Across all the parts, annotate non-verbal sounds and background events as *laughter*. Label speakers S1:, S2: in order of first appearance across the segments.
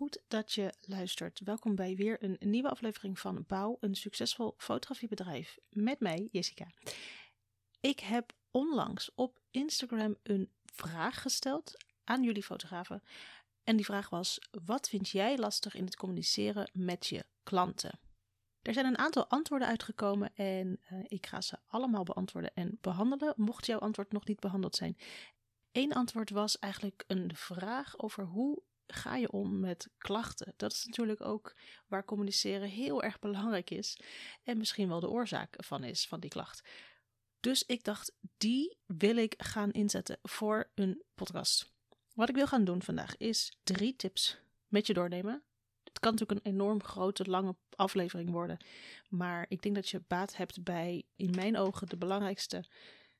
S1: goed dat je luistert. Welkom bij weer een nieuwe aflevering van Bouw een succesvol fotografiebedrijf met mij, Jessica. Ik heb onlangs op Instagram een vraag gesteld aan jullie fotografen. En die vraag was: wat vind jij lastig in het communiceren met je klanten? Er zijn een aantal antwoorden uitgekomen en uh, ik ga ze allemaal beantwoorden en behandelen, mocht jouw antwoord nog niet behandeld zijn. Eén antwoord was eigenlijk een vraag over hoe ga je om met klachten? Dat is natuurlijk ook waar communiceren heel erg belangrijk is en misschien wel de oorzaak van is van die klacht. Dus ik dacht, die wil ik gaan inzetten voor een podcast. Wat ik wil gaan doen vandaag is drie tips met je doornemen. Het kan natuurlijk een enorm grote, lange aflevering worden. Maar ik denk dat je baat hebt bij, in mijn ogen, de belangrijkste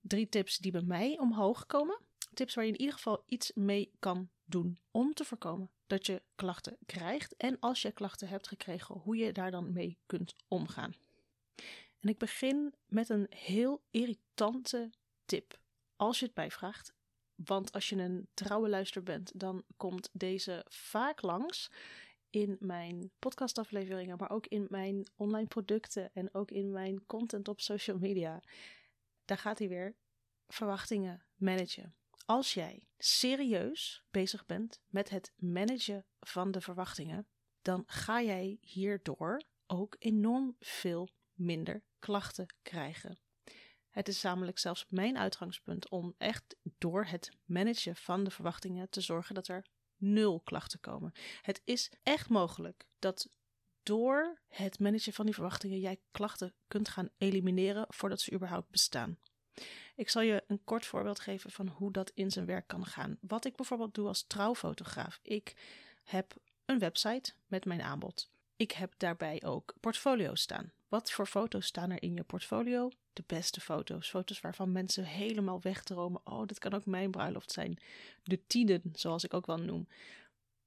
S1: drie tips die bij mij omhoog komen. Tips waar je in ieder geval iets mee kan doen om te voorkomen dat je klachten krijgt. En als je klachten hebt gekregen, hoe je daar dan mee kunt omgaan. En ik begin met een heel irritante tip. Als je het bijvraagt. Want als je een trouwe luister bent, dan komt deze vaak langs in mijn podcastafleveringen, maar ook in mijn online producten en ook in mijn content op social media. Daar gaat hij weer. Verwachtingen managen. Als jij serieus bezig bent met het managen van de verwachtingen, dan ga jij hierdoor ook enorm veel minder klachten krijgen. Het is namelijk zelfs mijn uitgangspunt om echt door het managen van de verwachtingen te zorgen dat er nul klachten komen. Het is echt mogelijk dat door het managen van die verwachtingen jij klachten kunt gaan elimineren voordat ze überhaupt bestaan. Ik zal je een kort voorbeeld geven van hoe dat in zijn werk kan gaan. Wat ik bijvoorbeeld doe als trouwfotograaf. Ik heb een website met mijn aanbod. Ik heb daarbij ook portfolio's staan. Wat voor foto's staan er in je portfolio? De beste foto's. Foto's waarvan mensen helemaal wegdromen. Oh, dit kan ook mijn bruiloft zijn. De tienen, zoals ik ook wel noem.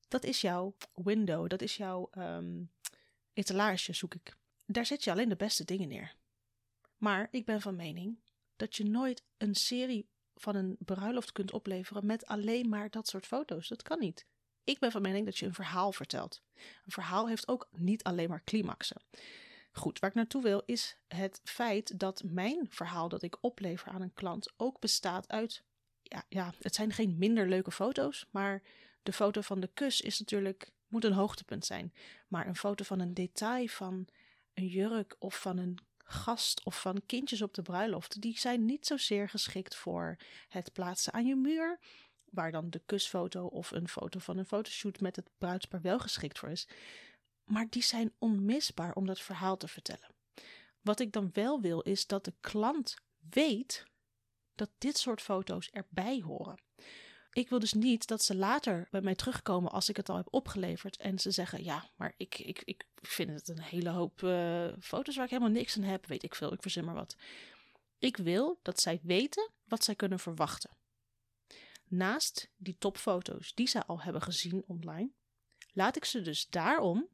S1: Dat is jouw window. Dat is jouw um, etalage, zoek ik. Daar zet je alleen de beste dingen neer. Maar ik ben van mening dat je nooit een serie van een bruiloft kunt opleveren met alleen maar dat soort foto's. Dat kan niet. Ik ben van mening dat je een verhaal vertelt. Een verhaal heeft ook niet alleen maar climaxen. Goed, waar ik naartoe wil is het feit dat mijn verhaal dat ik oplever aan een klant ook bestaat uit. Ja, ja, het zijn geen minder leuke foto's, maar de foto van de kus is natuurlijk, moet een hoogtepunt zijn. Maar een foto van een detail van een jurk of van een gast of van kindjes op de bruiloft, die zijn niet zozeer geschikt voor het plaatsen aan je muur, waar dan de kusfoto of een foto van een fotoshoot met het bruidspaar wel geschikt voor is. Maar die zijn onmisbaar om dat verhaal te vertellen. Wat ik dan wel wil is dat de klant weet dat dit soort foto's erbij horen. Ik wil dus niet dat ze later bij mij terugkomen als ik het al heb opgeleverd en ze zeggen: Ja, maar ik, ik, ik vind het een hele hoop uh, foto's waar ik helemaal niks aan heb. Weet ik veel, ik verzin maar wat. Ik wil dat zij weten wat zij kunnen verwachten. Naast die topfoto's die zij al hebben gezien online, laat ik ze dus daarom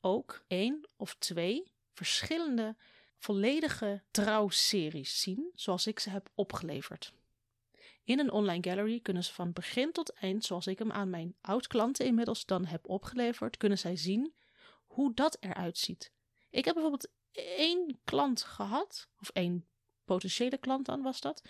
S1: ook één of twee verschillende volledige trouwseries zien, zoals ik ze heb opgeleverd. In een online gallery kunnen ze van begin tot eind, zoals ik hem aan mijn oud-klanten inmiddels dan heb opgeleverd, kunnen zij zien hoe dat eruit ziet. Ik heb bijvoorbeeld één klant gehad, of één potentiële klant dan was dat,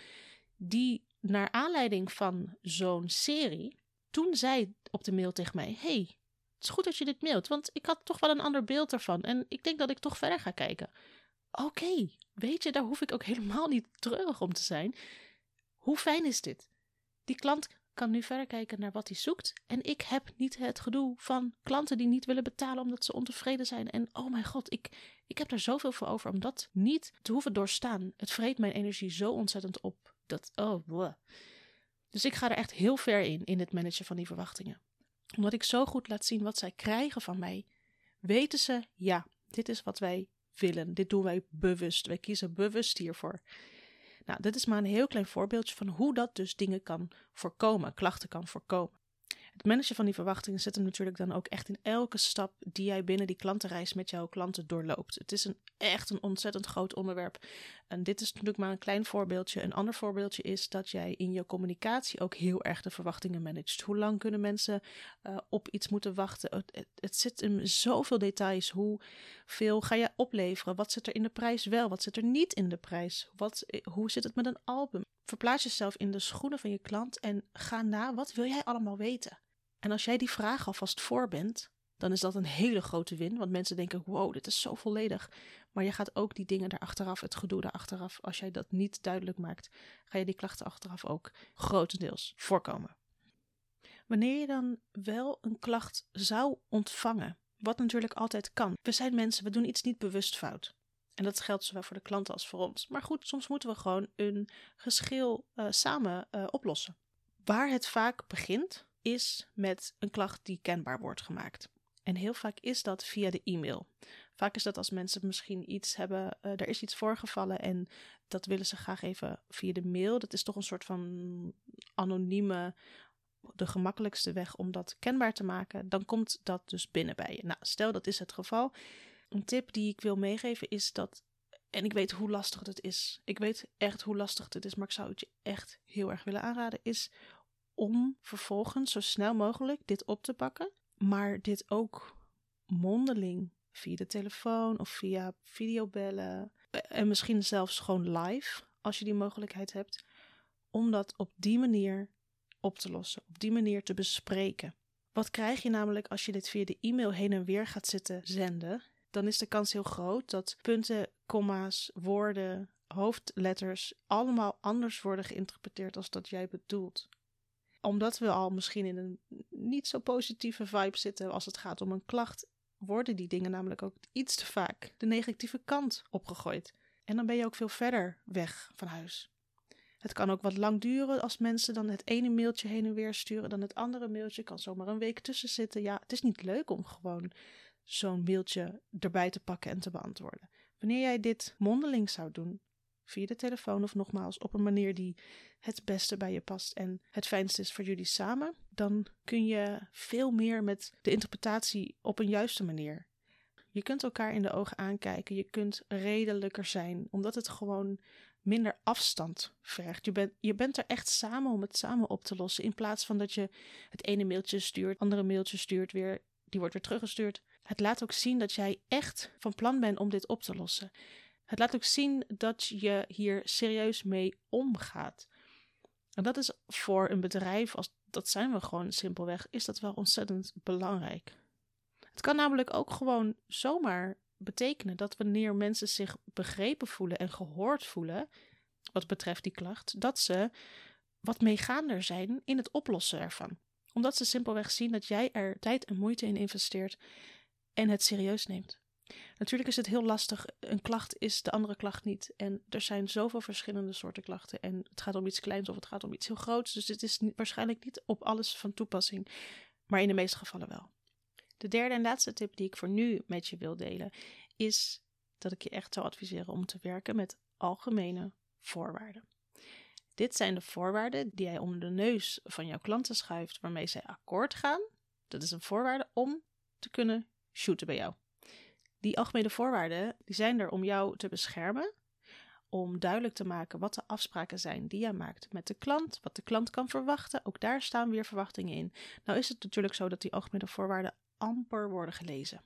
S1: die naar aanleiding van zo'n serie, toen zei op de mail tegen mij: Hey, het is goed dat je dit mailt, want ik had toch wel een ander beeld ervan en ik denk dat ik toch verder ga kijken. Oké, weet je, daar hoef ik ook helemaal niet treurig om te zijn. Hoe fijn is dit? Die klant kan nu verder kijken naar wat hij zoekt. En ik heb niet het gedoe van klanten die niet willen betalen omdat ze ontevreden zijn. En oh mijn god, ik, ik heb daar zoveel voor over om dat niet te hoeven doorstaan. Het vreet mijn energie zo ontzettend op. Dat, oh. Dus ik ga er echt heel ver in, in het managen van die verwachtingen. Omdat ik zo goed laat zien wat zij krijgen van mij, weten ze, ja, dit is wat wij willen. Dit doen wij bewust. Wij kiezen bewust hiervoor. Nou, dit is maar een heel klein voorbeeldje van hoe dat dus dingen kan voorkomen, klachten kan voorkomen. Het managen van die verwachtingen zit hem natuurlijk dan ook echt in elke stap die jij binnen die klantenreis met jouw klanten doorloopt. Het is een, echt een ontzettend groot onderwerp. En dit is natuurlijk maar een klein voorbeeldje. Een ander voorbeeldje is dat jij in je communicatie ook heel erg de verwachtingen managt. Hoe lang kunnen mensen uh, op iets moeten wachten? Het, het, zit in zoveel details. Hoeveel ga je opleveren? Wat zit er in de prijs wel? Wat zit er niet in de prijs? Wat, eh, hoe zit het met een album? Verplaats jezelf in de schoenen van je klant en ga na. Wat wil jij allemaal weten? En als jij die vraag alvast voor bent, dan is dat een hele grote win. Want mensen denken: wow, dit is zo volledig. Maar je gaat ook die dingen daarachteraf, het gedoe daarachteraf, als jij dat niet duidelijk maakt, ga je die klachten achteraf ook grotendeels voorkomen. Wanneer je dan wel een klacht zou ontvangen, wat natuurlijk altijd kan. We zijn mensen, we doen iets niet bewust fout. En dat geldt zowel voor de klant als voor ons. Maar goed, soms moeten we gewoon een geschil uh, samen uh, oplossen. Waar het vaak begint, is met een klacht die kenbaar wordt gemaakt. En heel vaak is dat via de e-mail. Vaak is dat als mensen misschien iets hebben, uh, er is iets voorgevallen en dat willen ze graag even via de mail. Dat is toch een soort van anonieme, de gemakkelijkste weg om dat kenbaar te maken. Dan komt dat dus binnen bij je. Nou, stel dat is het geval. Een tip die ik wil meegeven is dat, en ik weet hoe lastig het is. Ik weet echt hoe lastig het is, maar ik zou het je echt heel erg willen aanraden, is om vervolgens zo snel mogelijk dit op te pakken, maar dit ook mondeling via de telefoon of via videobellen en misschien zelfs gewoon live als je die mogelijkheid hebt, om dat op die manier op te lossen, op die manier te bespreken. Wat krijg je namelijk als je dit via de e-mail heen en weer gaat zitten zenden? Dan is de kans heel groot dat punten, komma's, woorden, hoofdletters allemaal anders worden geïnterpreteerd als dat jij bedoelt omdat we al misschien in een niet zo positieve vibe zitten als het gaat om een klacht, worden die dingen namelijk ook iets te vaak de negatieve kant opgegooid. En dan ben je ook veel verder weg van huis. Het kan ook wat lang duren als mensen dan het ene mailtje heen en weer sturen, dan het andere mailtje kan zomaar een week tussen zitten. Ja, het is niet leuk om gewoon zo'n mailtje erbij te pakken en te beantwoorden. Wanneer jij dit mondeling zou doen, via de telefoon of nogmaals op een manier die het beste bij je past en het fijnste is voor jullie samen, dan kun je veel meer met de interpretatie op een juiste manier. Je kunt elkaar in de ogen aankijken, je kunt redelijker zijn, omdat het gewoon minder afstand vergt. Je, bent je bent er echt samen om het samen op te lossen, in plaats van dat je het ene mailtje stuurt, andere mailtje stuurt weer, die wordt weer teruggestuurd. Het laat ook zien dat jij echt van plan bent om dit op te lossen. Het laat ook zien dat je hier serieus mee omgaat. En dat is voor een bedrijf, als dat zijn we gewoon simpelweg, is dat wel ontzettend belangrijk. Het kan namelijk ook gewoon zomaar betekenen dat wanneer mensen zich begrepen voelen en gehoord voelen, wat betreft die klacht, dat ze wat meegaander zijn in het oplossen ervan. Omdat ze simpelweg zien dat jij er tijd en moeite in investeert en het serieus neemt. Natuurlijk is het heel lastig. Een klacht is de andere klacht niet. En er zijn zoveel verschillende soorten klachten. En het gaat om iets kleins of het gaat om iets heel groots. Dus het is waarschijnlijk niet op alles van toepassing. Maar in de meeste gevallen wel. De derde en laatste tip die ik voor nu met je wil delen is dat ik je echt zou adviseren om te werken met algemene voorwaarden. Dit zijn de voorwaarden die jij onder de neus van jouw klanten schuift waarmee zij akkoord gaan. Dat is een voorwaarde om te kunnen shooten bij jou. Die algemene voorwaarden die zijn er om jou te beschermen, om duidelijk te maken wat de afspraken zijn die jij maakt met de klant, wat de klant kan verwachten. Ook daar staan weer verwachtingen in. Nou is het natuurlijk zo dat die algemene voorwaarden amper worden gelezen.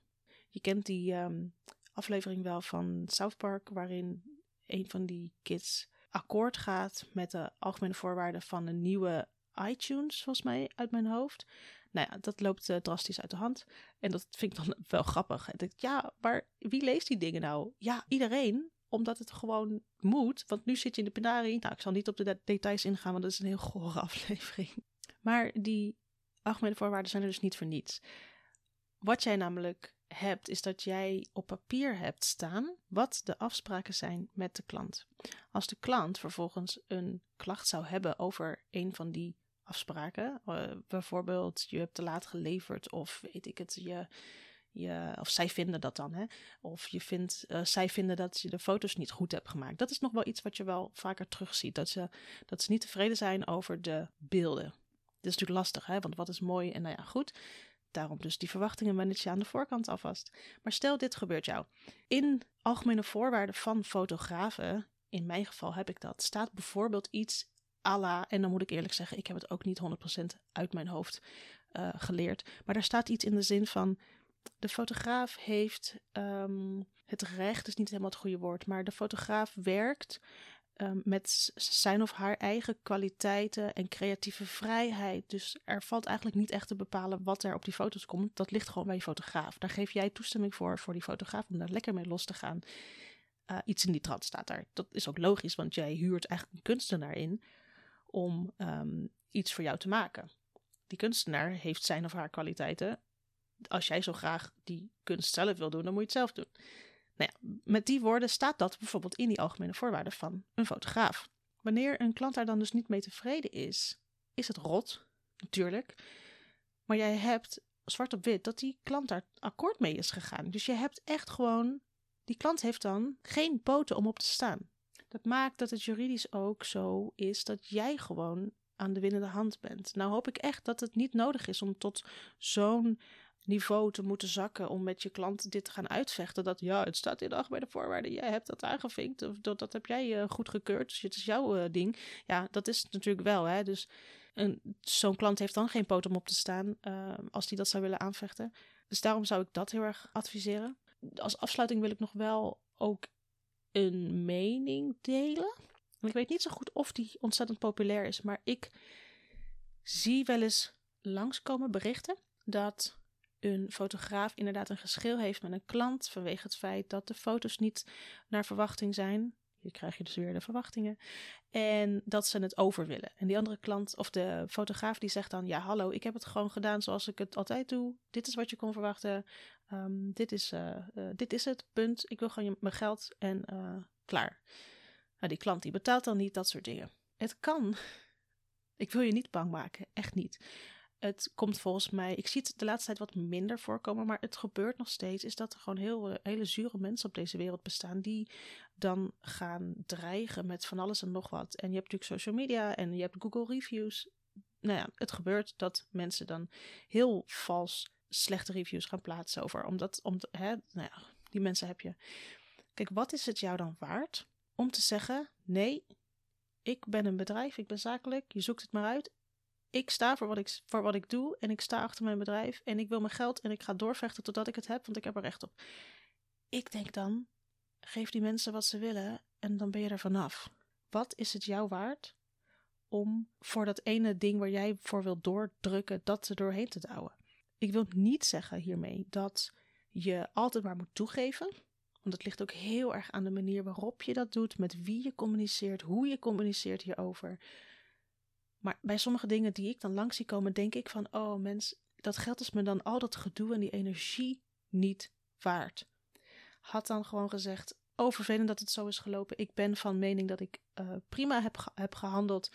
S1: Je kent die ehm, aflevering wel van South Park, waarin een van die kids akkoord gaat met de algemene voorwaarden van een nieuwe iTunes, volgens mij uit mijn hoofd. Nou ja, dat loopt uh, drastisch uit de hand. En dat vind ik dan *laughs* wel grappig. En denk, ja, maar wie leest die dingen nou? Ja, iedereen omdat het gewoon moet. Want nu zit je in de penarie. Nou, ik zal niet op de details ingaan, want dat is een heel gore *laughs* aflevering. Maar die algemene voorwaarden zijn er dus niet voor niets. Wat jij namelijk hebt, is dat jij op papier hebt staan wat de afspraken zijn met de klant. Als de klant vervolgens een klacht zou hebben over een van die afspraken. Uh, bijvoorbeeld, je hebt te laat geleverd of weet ik het, je, je, of zij vinden dat dan, hè? Of je vindt, uh, zij vinden dat je de foto's niet goed hebt gemaakt. Dat is nog wel iets wat je wel vaker terugziet. Dat ze, dat ze niet tevreden zijn over de beelden. is natuurlijk lastig, hè? want wat is mooi en nou ja, goed. Daarom dus die verwachtingen manage aan de voorkant alvast. Maar stel dit gebeurt jou. In algemene voorwaarden van fotografen, in mijn geval heb ik dat, staat bijvoorbeeld iets en dan moet ik eerlijk zeggen, ik heb het ook niet 100% uit mijn hoofd uh, geleerd. Maar daar staat iets in de zin van, de fotograaf heeft um, het recht, is niet helemaal het goede woord, maar de fotograaf werkt um, met zijn of haar eigen kwaliteiten en creatieve vrijheid. Dus er valt eigenlijk niet echt te bepalen wat er op die foto's komt. Dat ligt gewoon bij je fotograaf. Daar geef jij toestemming voor, voor die fotograaf, om daar lekker mee los te gaan. Uh, iets in die trant staat daar. Dat is ook logisch, want jij huurt eigenlijk een kunstenaar in om um, iets voor jou te maken. Die kunstenaar heeft zijn of haar kwaliteiten. Als jij zo graag die kunst zelf wil doen, dan moet je het zelf doen. Nou ja, met die woorden staat dat bijvoorbeeld in die algemene voorwaarden van een fotograaf. Wanneer een klant daar dan dus niet mee tevreden is, is het rot, natuurlijk. Maar jij hebt zwart op wit dat die klant daar akkoord mee is gegaan. Dus je hebt echt gewoon, die klant heeft dan geen poten om op te staan. Dat maakt dat het juridisch ook zo is dat jij gewoon aan de winnende hand bent. Nou hoop ik echt dat het niet nodig is om tot zo'n niveau te moeten zakken om met je klant dit te gaan uitvechten. Dat ja, het staat in de algemene voorwaarden, jij hebt dat aangevinkt, of dat, dat heb jij uh, goed gekeurd, dus het is jouw uh, ding. Ja, dat is het natuurlijk wel, hè. Dus zo'n klant heeft dan geen poot om op te staan uh, als die dat zou willen aanvechten. Dus daarom zou ik dat heel erg adviseren. Als afsluiting wil ik nog wel ook een mening delen. ik weet niet zo goed of die ontzettend populair is, maar ik zie wel eens langskomen berichten dat een fotograaf inderdaad een geschil heeft met een klant vanwege het feit dat de foto's niet naar verwachting zijn. Krijg je dus weer de verwachtingen. En dat ze het over willen. En die andere klant of de fotograaf die zegt dan: Ja, hallo, ik heb het gewoon gedaan zoals ik het altijd doe. Dit is wat je kon verwachten. Um, dit, is, uh, uh, dit is het, punt. Ik wil gewoon mijn geld en uh, klaar. Nou, die klant die betaalt dan niet dat soort dingen. Het kan. Ik wil je niet bang maken, echt niet. Het komt volgens mij, ik zie het de laatste tijd wat minder voorkomen, maar het gebeurt nog steeds. Is dat er gewoon heel, hele zure mensen op deze wereld bestaan die dan gaan dreigen met van alles en nog wat. En je hebt natuurlijk social media en je hebt Google reviews. Nou ja, het gebeurt dat mensen dan heel vals slechte reviews gaan plaatsen over. Omdat, om, hè, nou ja, die mensen heb je. Kijk, wat is het jou dan waard om te zeggen: nee, ik ben een bedrijf, ik ben zakelijk, je zoekt het maar uit ik sta voor wat ik, voor wat ik doe en ik sta achter mijn bedrijf en ik wil mijn geld en ik ga doorvechten totdat ik het heb, want ik heb er recht op. Ik denk dan, geef die mensen wat ze willen en dan ben je er vanaf. Wat is het jou waard om voor dat ene ding waar jij voor wilt doordrukken, dat er doorheen te douwen? Ik wil niet zeggen hiermee dat je altijd maar moet toegeven. Want het ligt ook heel erg aan de manier waarop je dat doet, met wie je communiceert, hoe je communiceert hierover. Maar bij sommige dingen die ik dan langs zie komen, denk ik van: oh mens, dat geld is me dan al dat gedoe en die energie niet waard. Had dan gewoon gezegd: oh, vervelend dat het zo is gelopen. Ik ben van mening dat ik uh, prima heb, heb gehandeld.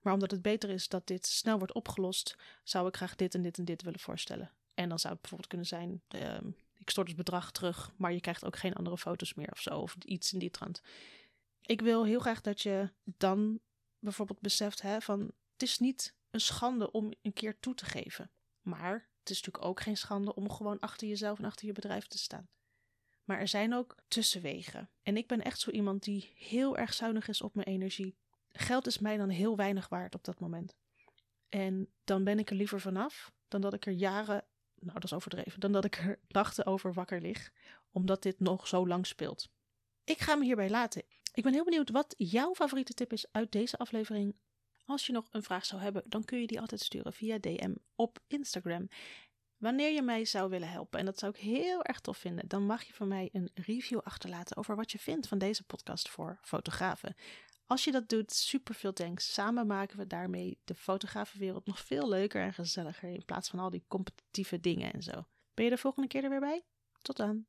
S1: Maar omdat het beter is dat dit snel wordt opgelost, zou ik graag dit en dit en dit willen voorstellen. En dan zou het bijvoorbeeld kunnen zijn: uh, ik stort het bedrag terug, maar je krijgt ook geen andere foto's meer of zo. Of iets in die trant. Ik wil heel graag dat je dan bijvoorbeeld beseft hè, van het is niet een schande om een keer toe te geven. Maar het is natuurlijk ook geen schande om gewoon achter jezelf en achter je bedrijf te staan. Maar er zijn ook tussenwegen. En ik ben echt zo iemand die heel erg zuinig is op mijn energie. Geld is mij dan heel weinig waard op dat moment. En dan ben ik er liever vanaf dan dat ik er jaren, nou dat is overdreven, dan dat ik er nachten over wakker lig, omdat dit nog zo lang speelt. Ik ga me hierbij laten. Ik ben heel benieuwd wat jouw favoriete tip is uit deze aflevering als je nog een vraag zou hebben, dan kun je die altijd sturen via DM op Instagram. Wanneer je mij zou willen helpen, en dat zou ik heel erg tof vinden, dan mag je van mij een review achterlaten over wat je vindt van deze podcast voor fotografen. Als je dat doet, super veel thanks. Samen maken we daarmee de fotografenwereld nog veel leuker en gezelliger in plaats van al die competitieve dingen en zo. Ben je de volgende keer er weer bij? Tot dan.